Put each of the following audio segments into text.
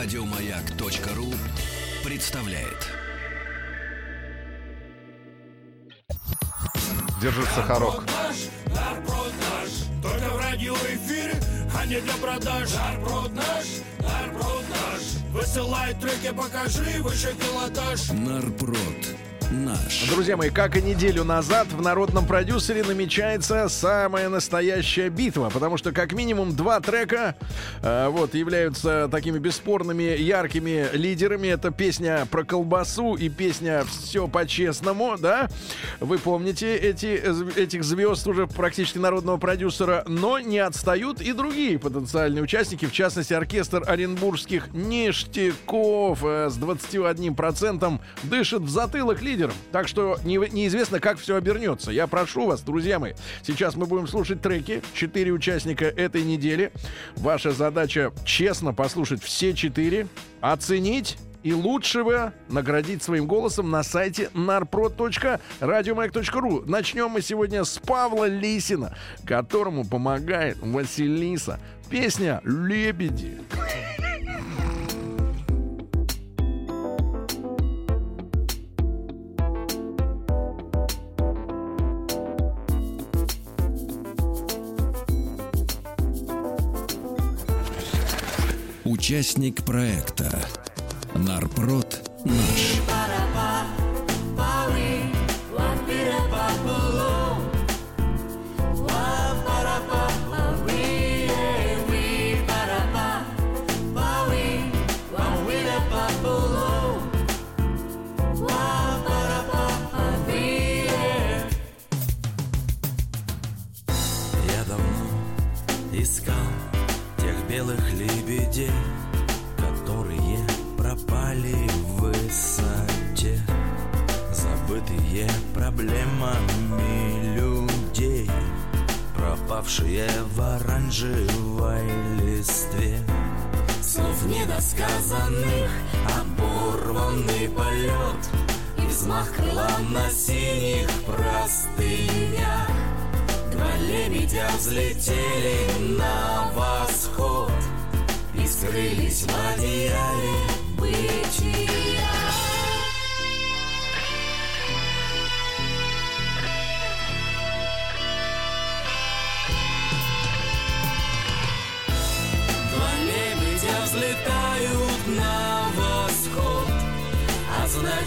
Радиомаяк.ру представляет. Держи Сахарок. Нарброд наш, только в радиоэфире, а не для продаж. Нарброд наш, нарброд наш, высылай треки, покажи выше пилотаж. Нарпрод наш. Друзья мои, как и неделю назад в народном продюсере намечается самая настоящая битва, потому что как минимум два трека э, вот являются такими бесспорными яркими лидерами. Это песня про колбасу и песня "Все по-честному", да? Вы помните эти этих звезд уже практически народного продюсера, но не отстают и другие потенциальные участники, в частности оркестр оренбургских ништяков э, с 21 процентом дышит в затылок лидером. Так что не- неизвестно, как все обернется. Я прошу вас, друзья мои, сейчас мы будем слушать треки. Четыре участника этой недели. Ваша задача честно послушать все четыре, оценить и лучшего наградить своим голосом на сайте narprod.radiomag.ru. Начнем мы сегодня с Павла Лисина, которому помогает Василиса. Песня «Лебеди». Участник проекта Нарпрод наш.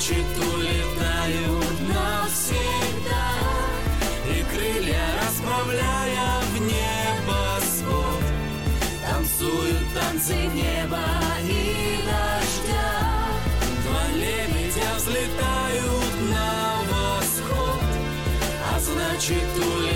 Значит улетают навсегда И крылья расправляя в небосвод Танцуют танцы неба и дождя Два лебедя взлетают на восход. А значит улетают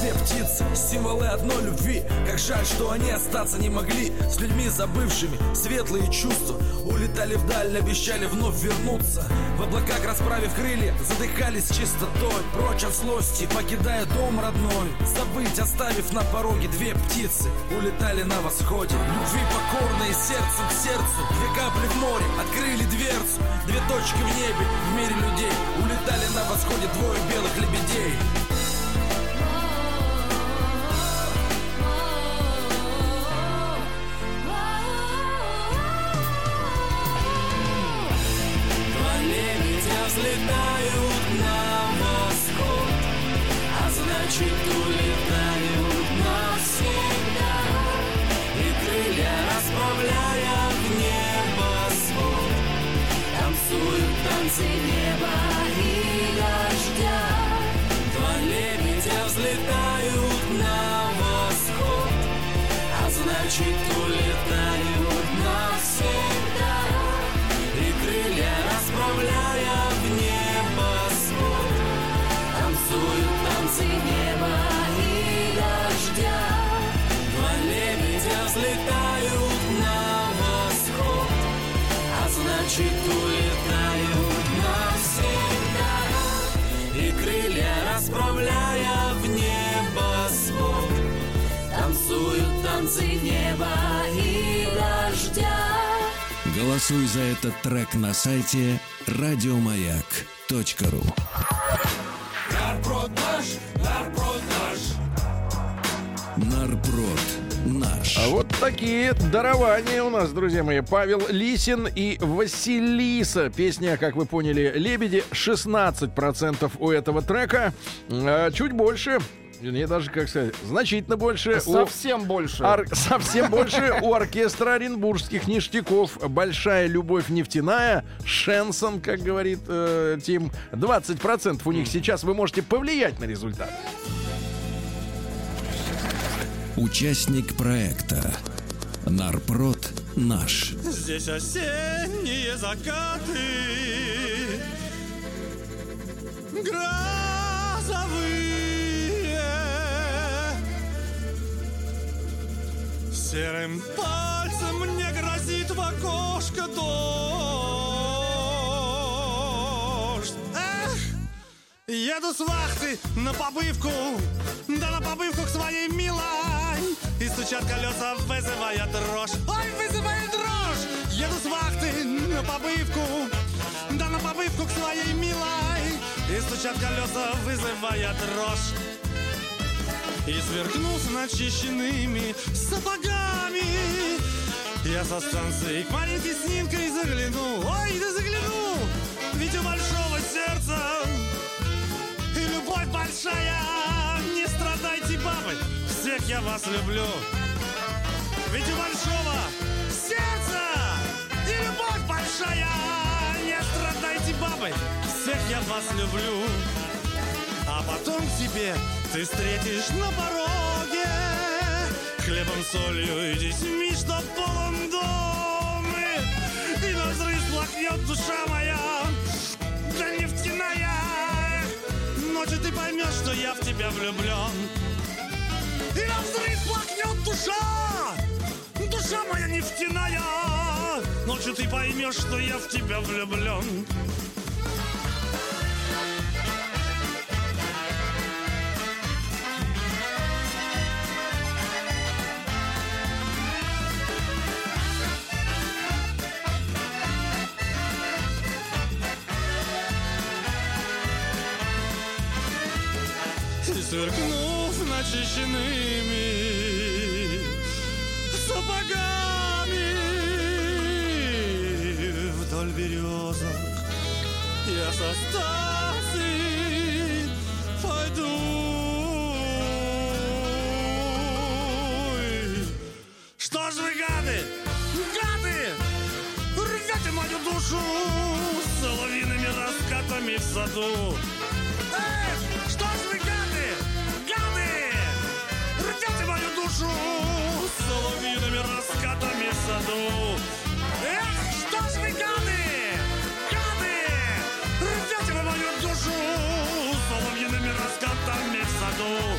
Две птицы, символы одной любви. Как жаль, что они остаться не могли С людьми забывшими. Светлые чувства Улетали вдаль, обещали вновь вернуться. В облаках расправив крылья, задыхались чистотой. Прочь от злости, покидая дом родной. Забыть, оставив на пороге две птицы Улетали на восходе. Любви покорные сердцем к сердцу. Две капли в море, открыли дверцу. Две точки в небе, в мире людей. Улетали на восходе двое белых лебедей А значит Голосуй за этот трек на сайте радиомаяк.ру Нарброд наш, нарброд наш. Нарпрод наш. А вот такие дарования у нас, друзья мои. Павел Лисин и Василиса. Песня, как вы поняли, «Лебеди». 16% у этого трека. А, чуть больше Вернее, даже, как сказать, значительно больше. у Совсем больше. ор- совсем больше у оркестра оренбургских ништяков. Большая любовь нефтяная. Шенсон, как говорит э, Тим. 20% у них сейчас. Вы можете повлиять на результат. Участник проекта Нарпрод наш. Здесь осенние закаты Грозовые Серым пальцем мне грозит в окошко дождь Эх, Еду с вахты на побывку, да на побывку к своей милой. И стучат колеса, вызывая дрожь. Ой, вызывая дрожь! Еду с вахты на побывку, да на побывку к своей милой. И стучат колеса, вызывая дрожь. И сверкнув начищенными сапогами, я со станции к маленькой снинкой загляну. Ой, да загляну! Ведь у большого сердца и любовь большая. Не страдайте, бабы, всех я вас люблю. Ведь у большого сердца и любовь большая. Не страдайте, бабы, всех я вас люблю. А потом тебе ты встретишь на пороге Хлебом, солью и детьми, что полон дом И, на взрыв плакнет душа моя Да нефтяная. Ночью ты поймешь, что я в тебя влюблен И на взрыв плакнет душа Душа моя нефтяная. Ночью ты поймешь, что я в тебя влюблен начищенными сапогами вдоль березок, я со станции пойду. Что ж вы, гады, гады, рвете мою душу соловиными раскатами в саду. Мою душу соловиными раскатами в саду. Эх, что ж вы, гады, гады, рвете вы мою душу соловьиными раскатами в саду.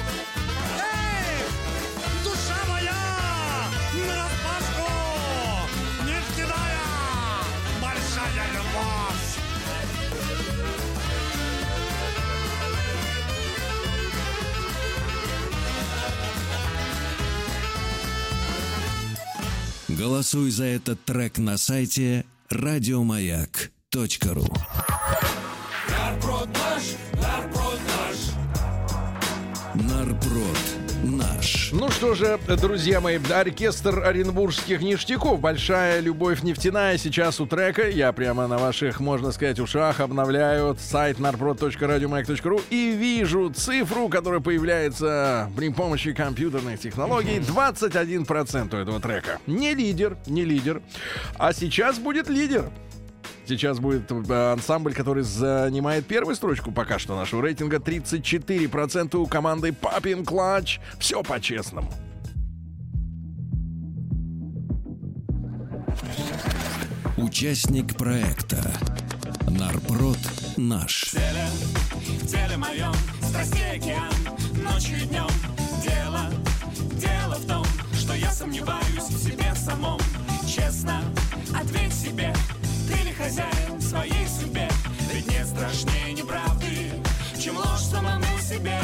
Голосуй за этот трек на сайте радиомаяк.ру Нарброд наш, нарброд наш. Нарпрод наш. Ну что же, друзья мои, оркестр оренбургских ништяков. Большая любовь нефтяная сейчас у трека. Я прямо на ваших, можно сказать, ушах обновляю сайт narprod.radiomag.ru и вижу цифру, которая появляется при помощи компьютерных технологий. 21% у этого трека. Не лидер, не лидер. А сейчас будет лидер. Сейчас будет э, ансамбль, который занимает первую строчку пока что нашего рейтинга. 34% у команды Папин Клатч. Все по-честному. Участник проекта Нарпрод наш. В теле моем страстей океан Ночью и днем Дело, дело в том Что я сомневаюсь в себе самом Честно, ответь себе хозяин в своей судьбе. Ведь нет страшнее неправды Чем ложь самому себе.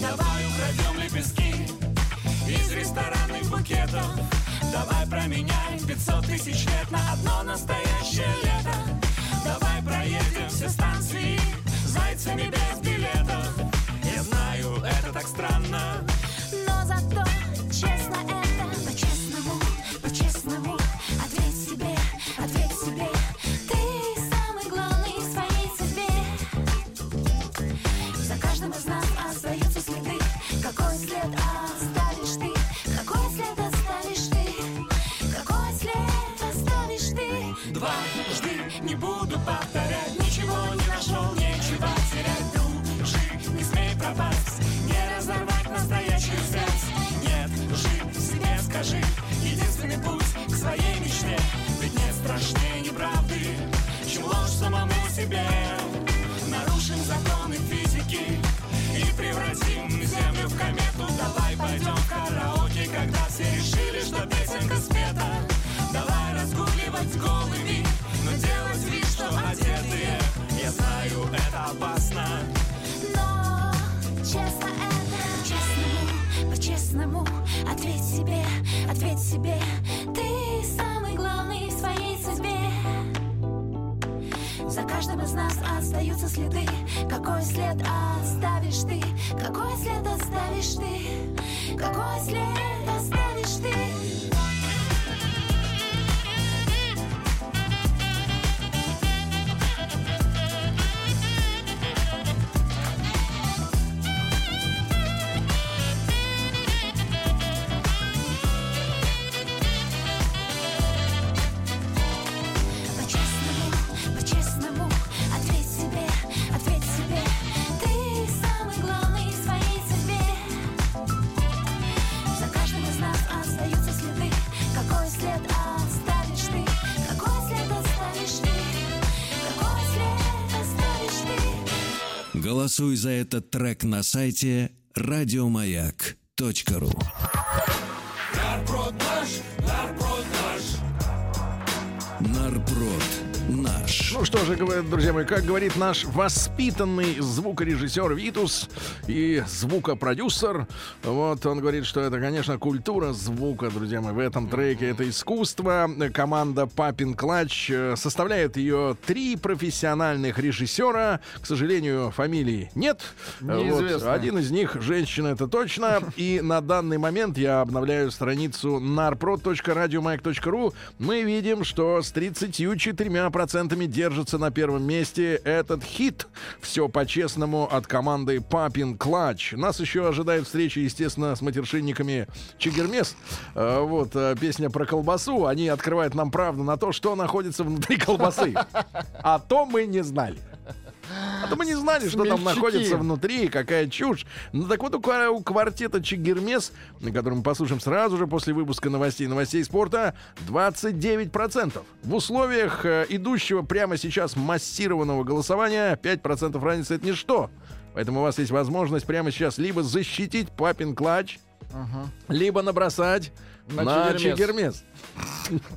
Давай украдем лепестки Из ресторанных букетов. Променяй 500 тысяч лет на одно настоящее лето. Давай проедем все станции зайцами без билетов. Я знаю, это так странно повторять. Ничего не нашел, нечего терять. Дружи, не смей пропасть. Не разорвать настоящую связь Нет лжи себе скажи. Единственный путь к своей мечте. Ведь нет страшнее неправды Чем ложь самому себе. Нарушим законы физики И превратим землю в комету. Давай пойдем в караоке Когда все решили, что песенка спета опасно Но честно это По-честному, по-честному Ответь себе, ответь себе Ты самый главный в своей судьбе За каждым из нас остаются следы Какой след оставишь ты? Какой след оставишь ты? Какой след оставишь ты? Голосуй за этот трек на сайте радиомаяк.ру наш. Ну что же, друзья мои, как говорит наш воспитанный звукорежиссер Витус и звукопродюсер, вот он говорит, что это, конечно, культура звука, друзья мои, в этом треке это искусство. Команда Папин Клач э, составляет ее три профессиональных режиссера. К сожалению, фамилии нет. Неизвестно. Вот, один из них женщина, это точно. И на данный момент я обновляю страницу narprod.radiomag.ru. Мы видим, что с 34% держится на первом месте этот хит. Все по-честному от команды Папин Клач. Нас еще ожидает встреча, естественно, с матершинниками Чигермес. Э, Вот э, песня про колбасу. Они открывают нам правду на то, что находится внутри колбасы. А то мы не знали. А то мы не знали, что там находится внутри, какая чушь. Ну так вот у квартета Чигермес, на котором мы послушаем сразу же после выпуска новостей новостей спорта, 29%. В условиях э, идущего прямо сейчас массированного голосования 5% разницы это ничто. Поэтому у вас есть возможность прямо сейчас либо защитить папин клатч, либо набросать На. Чигермес.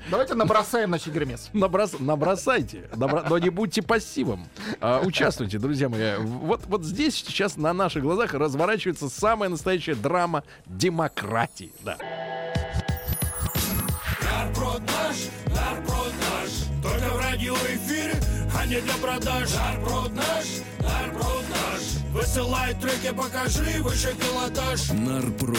Давайте набросаем на Чигермес. Наброс- набросайте, Набро- но не будьте пассивом. А, участвуйте, друзья мои. Вот, вот здесь сейчас на наших глазах разворачивается самая настоящая драма демократии. Да. Нарброд наш, нарброд наш Только в радиоэфире, а не для продаж Нарброд наш, нарброд наш Высылай треки, покажи выше пилотаж Нарпрод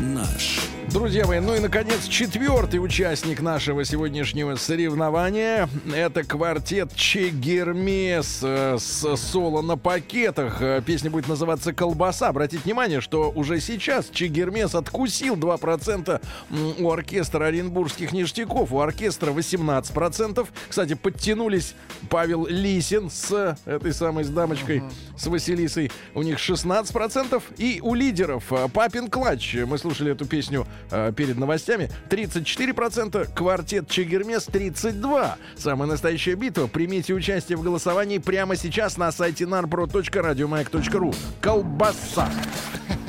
наш. Друзья мои, ну и, наконец, четвертый участник нашего сегодняшнего соревнования. Это квартет Чегермес э, с соло на пакетах. Э, Песня будет называться «Колбаса». Обратите внимание, что уже сейчас Чегермес откусил 2% м, у оркестра Оренбургских ништяков. У оркестра 18%. Кстати, подтянулись Павел Лисин с этой самой с дамочкой, с Василисой. У них 16%. И у лидеров э, Папин Клач. Мы слушали эту песню э, перед новостями. 34%. Квартет Чегермес 32%. Самая настоящая битва. Примите участие в голосовании прямо сейчас на сайте narpro.radiomayak.ru. Колбаса.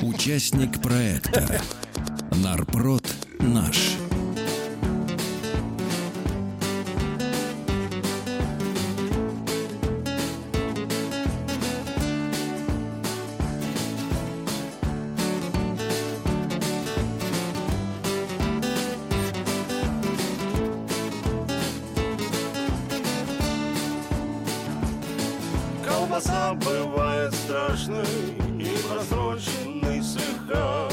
Участник проекта. Нарпрод наш. Бывает страшной и просроченной слегка.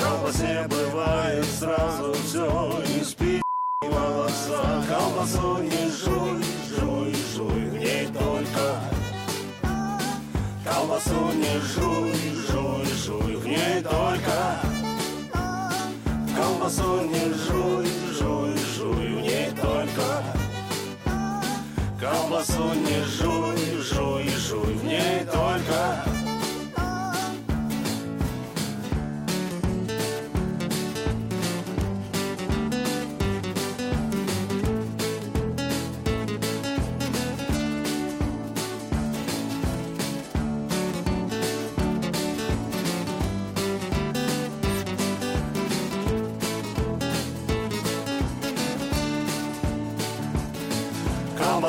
Колбасе бывает сразу все и спи волоса. Колбасу не жуй, жуй, жуй, в ней только. Колбасу не жуй, жуй, жуй, в ней только. Колбасу не жуй, жуй, жуй, в ней только. Колбасу не жуй, жуй, жуй, в ней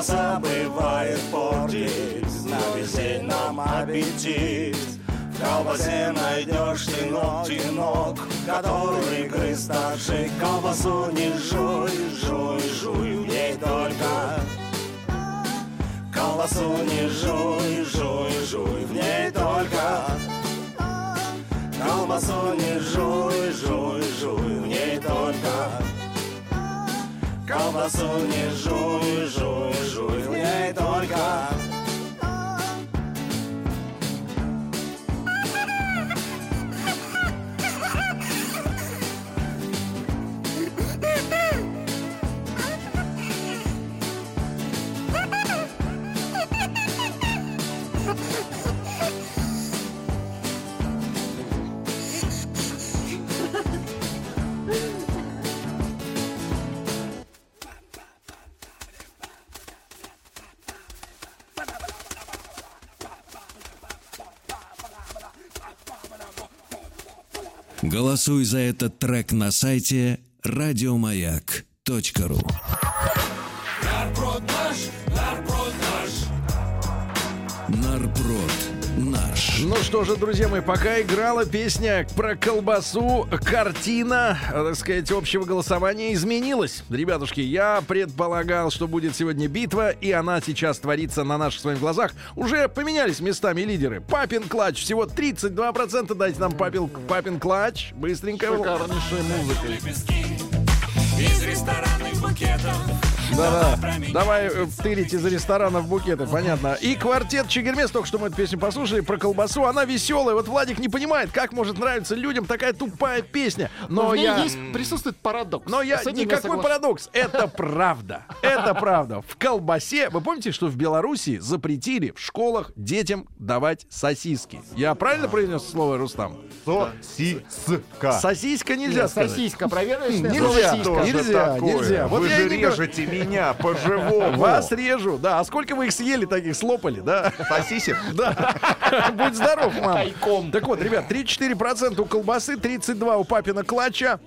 Колбаса бывает портит На весь нам аппетит В колбасе найдешь тенок, тенок Который грыз старший. Колбасу не жуй, жуй, жуй В ней только. Колбасу не жуй, жуй, жуй В ней только. Колбасу не жуй, жуй, жуй Колбасу не жуй, жуй, жуй, в ней только Голосуй за этот трек на сайте радиомаяк.ру. Нарброд наш, нарброд наш Нарброд наш. Ну что же, друзья мои, пока играла песня про колбасу, картина, э, так сказать, общего голосования изменилась. Ребятушки, я предполагал, что будет сегодня битва, и она сейчас творится на наших с вами глазах. Уже поменялись местами лидеры. Папин клатч, всего 32%. Дайте нам папин, папин клатч. Быстренько. Шикарнейшая музыка. Лепестки из ресторанных букетов. Да-да. Давай э, тырить из ресторанов букеты, понятно. И квартет Чигермес, только что мы эту песню послушали про колбасу. Она веселая. Вот Владик не понимает, как может нравиться людям такая тупая песня. Но Но в ней я... есть, присутствует парадокс. Но я никакой соглашусь. парадокс. Это правда. Это правда. В колбасе. Вы помните, что в Беларуси запретили в школах детям давать сосиски? Я правильно произнес слово Рустам? Сосиска. Сосиска нельзя Нет, сказать. Сосиска, проверенная Нельзя, сосиска. нельзя, нельзя. Вот Вы я же и не говорю- режете меня по-живому. Вас режу, да. А сколько вы их съели таких, слопали, да? Сосисек? Да. Будь здоров, мам. Тайком. Так вот, ребят, 34% у колбасы, 32 у папина клатча.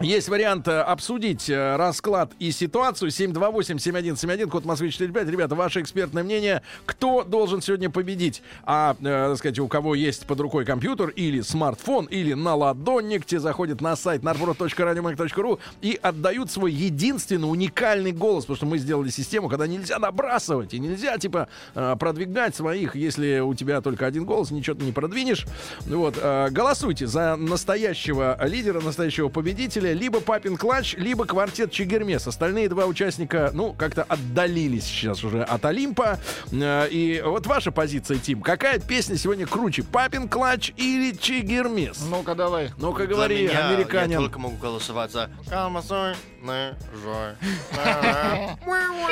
Есть вариант э, обсудить э, расклад и ситуацию. 728-7171, код Москвы 45. Ребята, ваше экспертное мнение. Кто должен сегодня победить? А, э, так сказать, у кого есть под рукой компьютер или смартфон, или наладонник, те заходят на сайт narprod.radiomag.ru и отдают свой единственный уникальный голос. Потому что мы сделали систему, когда нельзя набрасывать и нельзя, типа, э, продвигать своих. Если у тебя только один голос, ничего ты не продвинешь. Вот, э, голосуйте за настоящего лидера, настоящего победителя, либо Папин Клатч, либо квартет Чигермес. Остальные два участника, ну, как-то отдалились сейчас уже от Олимпа. Э, И вот ваша позиция, Тим. Какая песня сегодня круче? Папин Клатч или Чигермес? Ну-ка, давай. Ну-ка, говори, меня Я американин. только могу голосовать за.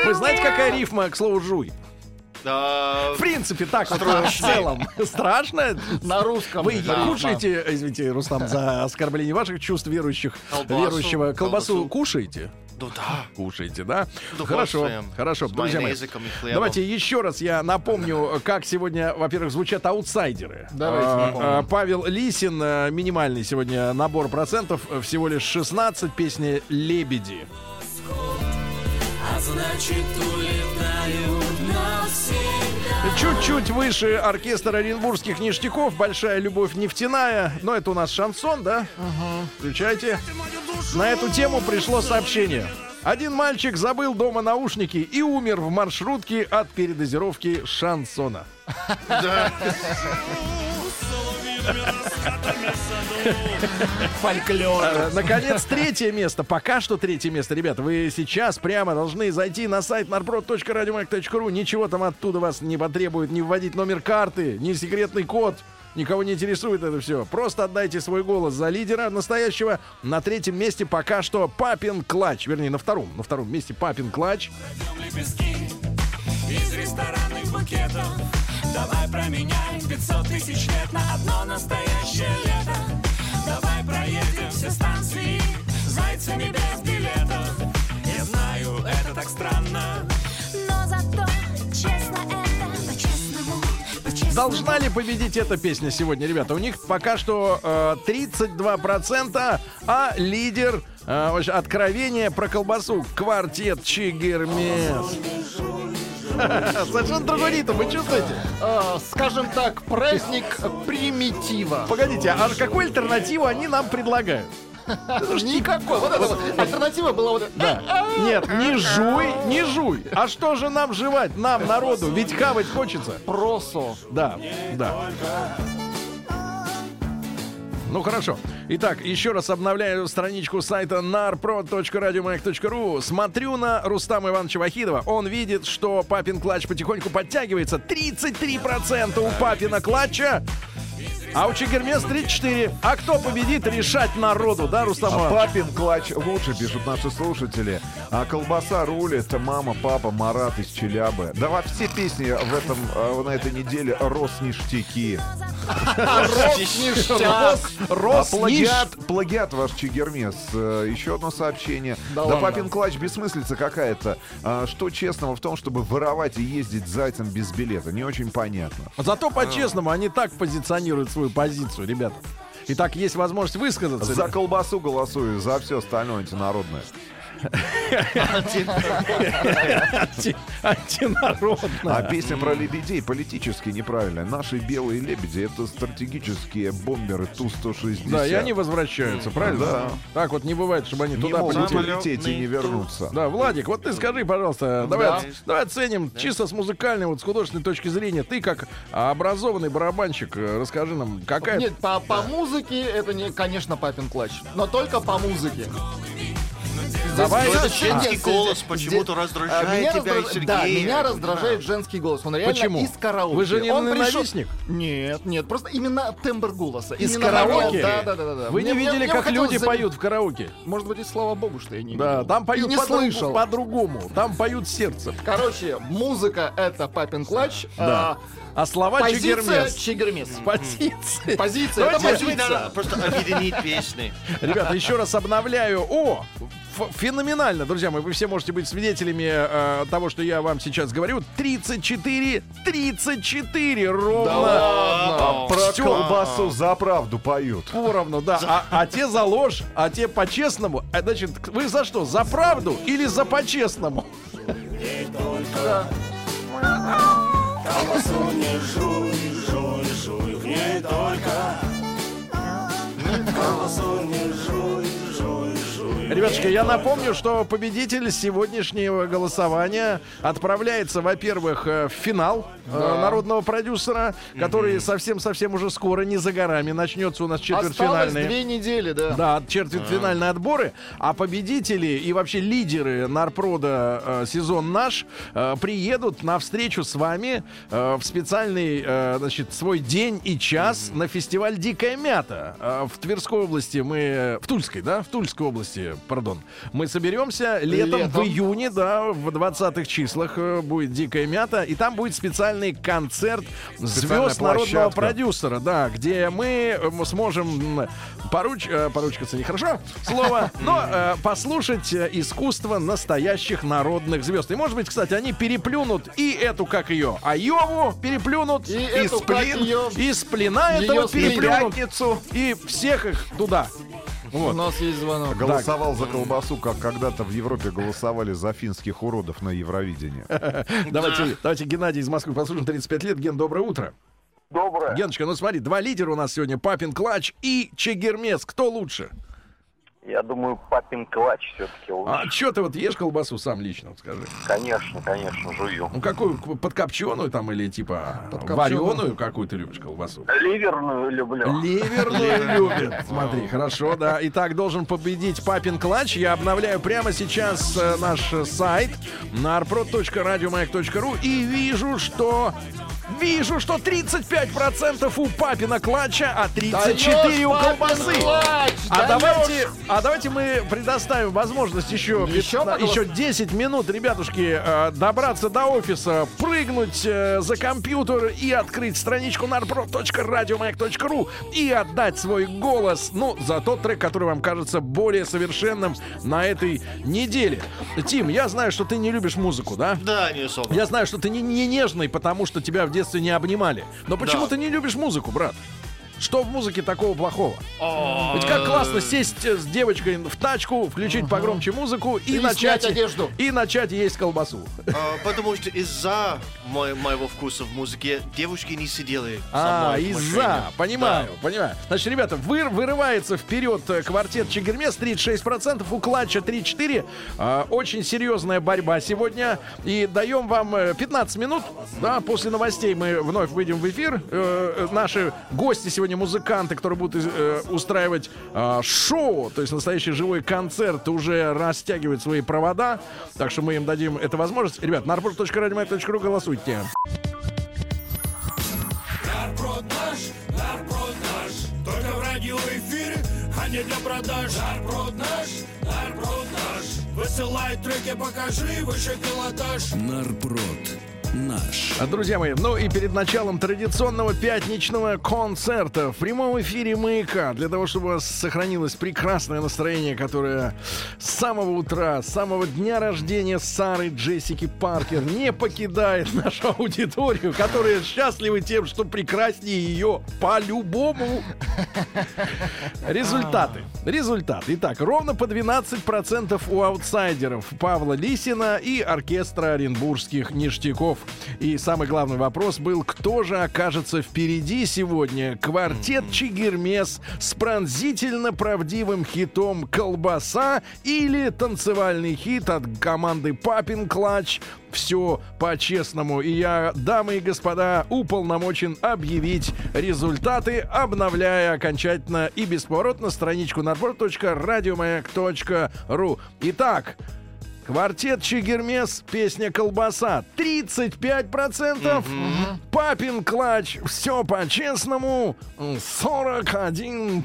Вы знаете, какая рифма к слову «жуй»? Да, В принципе, так вот в целом. Страшно? На русском. Вы Да. кушаете, извините, Рустам, за оскорбление ваших чувств верующих, Колбасу, верующего, колбасу колбасу. кушаете? ну да. Кушаете, да? С Хорошо, хорошо, друзья мои. Давайте еще раз я напомню, как сегодня, во-первых, звучат аутсайдеры. Давайте А, а, Павел Лисин, а, минимальный сегодня набор процентов, а, всего лишь 16, песня «Лебеди». А значит, навсегда. Чуть-чуть выше оркестра оренбургских ништяков, большая любовь нефтяная, но это у нас шансон, да? Включайте. На эту тему пришло сообщение. Один мальчик забыл дома наушники и умер в маршрутке от передозировки шансона. Фольклор. Э, Наконец, третье место. Пока что третье место. Ребята, вы сейчас прямо должны зайти на сайт narprod.radiomag.ru. Ничего там оттуда вас не потребует, не вводить номер карты, ни секретный код. Никого не интересует это все. Просто отдайте свой голос за лидера настоящего. На третьем месте пока что Папин Клач. Вернее, на втором. На втором месте Папин Клач. из ресторанных букетов. Давай променяй 500 тысяч лет на одно настоящее лето. Давай проедем все станции зайцами без билетов. Я знаю, это так странно. Но зато честно это по-честному, по-честному. Должна ли победить эта песня сегодня, ребята? У них пока что э, 32%, а лидер э, откровение про колбасу. Квартет Чигермес. Совершенно другой ритм, вы чувствуете? А, Скажем так, праздник примитива. Погодите, а какую альтернативу они нам предлагают? Никакой. Вот это вот. Альтернатива была вот. Да. Нет, не жуй, не жуй. А что же нам жевать, нам, народу? Ведь хавать хочется. Просо. Да, да. Ну хорошо. Итак, еще раз обновляю страничку сайта narprod.radiomayak.ru. Смотрю на Рустама Ивановича Вахидова. Он видит, что папин клатч потихоньку подтягивается. 33% у папина клатча. А у Чигермес 34. А кто победит, решать народу, да, Рустам А папин клатч лучше, пишут наши слушатели. А колбаса рулит, мама, папа, Марат из Челябы. Да во все песни в этом, э, на этой неделе рос ништяки. Ништяк. А Рос плагиат, плагиат ваш Чигермес. Э, Еще одно сообщение. Да папин клатч бессмыслица какая-то. А что честного в том, чтобы воровать и ездить зайцем без билета? Не очень понятно. Зато по-честному они так позиционируют свою позицию, ребята. Итак, есть возможность высказаться. За колбасу голосую, за все остальное антинародное. Анти- антинародно. А песня про лебедей политически неправильная. Наши белые лебеди это стратегические бомберы Ту-160. Да, и они возвращаются, правильно? Да. Так вот не бывает, чтобы они туда улететь и не вернуться. Да, Владик, вот ты скажи, пожалуйста, давай, давай оценим чисто с музыкальной, вот с художественной точки зрения. Ты как образованный барабанщик, э, расскажи нам, какая... Нет, по, по музыке это, не, конечно, папин клатч. Но только по музыке. Давай. Это женский голос почему-то раздражает а, тебя, раздраж- Сергей. Да, меня раздражает женский голос. Он реально Почему? из караоке. Вы же не Он пришел- ненавистник? Нет, нет, просто именно тембр голоса. Из Именно караоке? Да, да, да, да. Вы не Мне- видели, мне как люди поют в караоке? Может быть, и слава богу, что я не Да, видел. там И поют не по-друг- слышал. по-другому. Там поют сердцем. Короче, музыка это папин клатч. Да. А слова Позиция Чигермес. Чигермес. Позиция. Позиция, это Давайте- надо позиция. просто объединить песни. Ребята, еще раз обновляю. О, феноменально, друзья мои. Вы все можете быть свидетелями э, того, что я вам сейчас говорю. 34, 34 ровно. А про Всё. колбасу за правду поют. Поровну, да. А, а те за ложь, а те по-честному. А, значит, вы за что? За правду или за по-честному? Колбасу не жуй, жуй, жуй, в ней только Колбасу не жуй Ребятушки, я напомню, что победитель сегодняшнего голосования отправляется, во-первых, э, в финал э, народного продюсера, который совсем-совсем уже скоро, не за горами, начнется у нас Осталось четвертьфинальный. две недели, да. Да, четвертьфинальные отборы. А победители и вообще лидеры Нарпрода э, сезон наш э, приедут на встречу с вами э, в специальный, э, значит, свой день и час на фестиваль «Дикая мята». Э, в Тверской области мы... В Тульской, да? В Тульской области, пардон. Мы соберемся летом, Летом. в июне, да, в 20-х числах э, будет «Дикая мята». И там будет специальный концерт Специальная звезд народного продюсера, да, где мы э, сможем поруч, э, поручкаться нехорошо слово, но э, послушать искусство настоящих народных звезд. И может быть, кстати, они переплюнут и эту, как ее, Айову переплюнут, И эту, как сплин, и сплина этого переплюнут, и всех их туда. У Вот. нас есть звонок. Голосовал за колбасу, как когда-то в Европе голосовали за финских уродов на Евровидении. Давайте, давайте Геннадий из Москвы послушаем 35 лет. Ген, доброе утро. Доброе. Геночка, ну смотри, два лидера у нас сегодня, Папин Клач и Чегермес. Кто лучше? Я думаю, папин клач все-таки лучше. А что ты вот ешь колбасу сам лично, вот скажи? Конечно, конечно, жую. Ну какую, подкопченую там или типа вареную какую ты любишь колбасу? Ливерную люблю. Ливерную любит. Смотри, хорошо, да. Итак, должен победить папин клатч. Я обновляю прямо сейчас э, наш э, сайт narprod.radiomayak.ru и вижу, что Вижу, что 35% у папина клатча, а 34 у Даёшь, колбасы. клатч, А давайте, а давайте мы предоставим возможность еще, Еще пятна- по голос- еще 10 минут, ребятушки, э, добраться до офиса, прыгнуть э, за компьютер и открыть страничку narprod.radiomayak.ru и отдать свой голос, ну, за тот трек, который вам кажется более совершенным на этой неделе. Тим, я знаю, что ты не любишь музыку, да? Да, не особо. Я знаю, что ты не, не нежный, потому что тебя в детстве не обнимали. Но почему Да. ты не любишь музыку, брат? Что в музыке такого плохого? О, Ведь как классно сесть э, с девочкой в тачку, включить погромче музыку и, И начать одежду. и начать есть колбасу. а, Потому что из-за мо- моего вкуса в музыке девушки не сидели со А, мной в из-за, машине. понимаю, понимаю. Значит, ребята, вы, вырывается вперед э, квартет Чигермес 36%, у Клатча 34%. А, очень серьезная борьба сегодня. И даем вам э, 15 минут. Да, после новостей мы вновь выйдем в эфир. Э, э, наши гости сегодня музыканты, которые будут э, устраивать э, шоу, то есть настоящий живой концерт, уже растягивают свои провода. Так что мы им дадим эту возможность. Ребят, narport.radiomayak.ru голосуйте. Нарпрод наш, нарпрод наш Только в радиоэфире, а не для продаж. Нарпрод наш, нарпрод наш Высылай треки, покажи выше пилотаж. Нарпрод. Наш. Друзья мои, ну и перед началом традиционного пятничного концерта в прямом эфире «Маяка» для того, чтобы у вас сохранилось прекрасное настроение, которое с самого утра, с самого дня рождения Сары Джессики Паркер не покидает нашу аудиторию, которые счастливы тем, что прекраснее ее по-любому. Результаты. Результаты. Итак, ровно по 12% у аутсайдеров Павла Лисина и оркестра оренбургских ништяков. И самый главный вопрос был, кто же окажется впереди сегодня? Квартет Чигирмес с пронзительно правдивым хитом «Колбаса» или танцевальный хит от команды «Папин Клач» все по-честному. И я, дамы и господа, уполномочен объявить результаты, обновляя окончательно и бесповоротно страничку набор.радиомаяк.ру. Итак, Квартет Чигермес, песня «Колбаса» 35%. Папин клач, все по-честному 41%.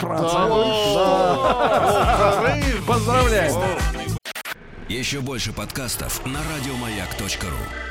Да. Поздравляем. Еще больше подкастов на радиомаяк.ру.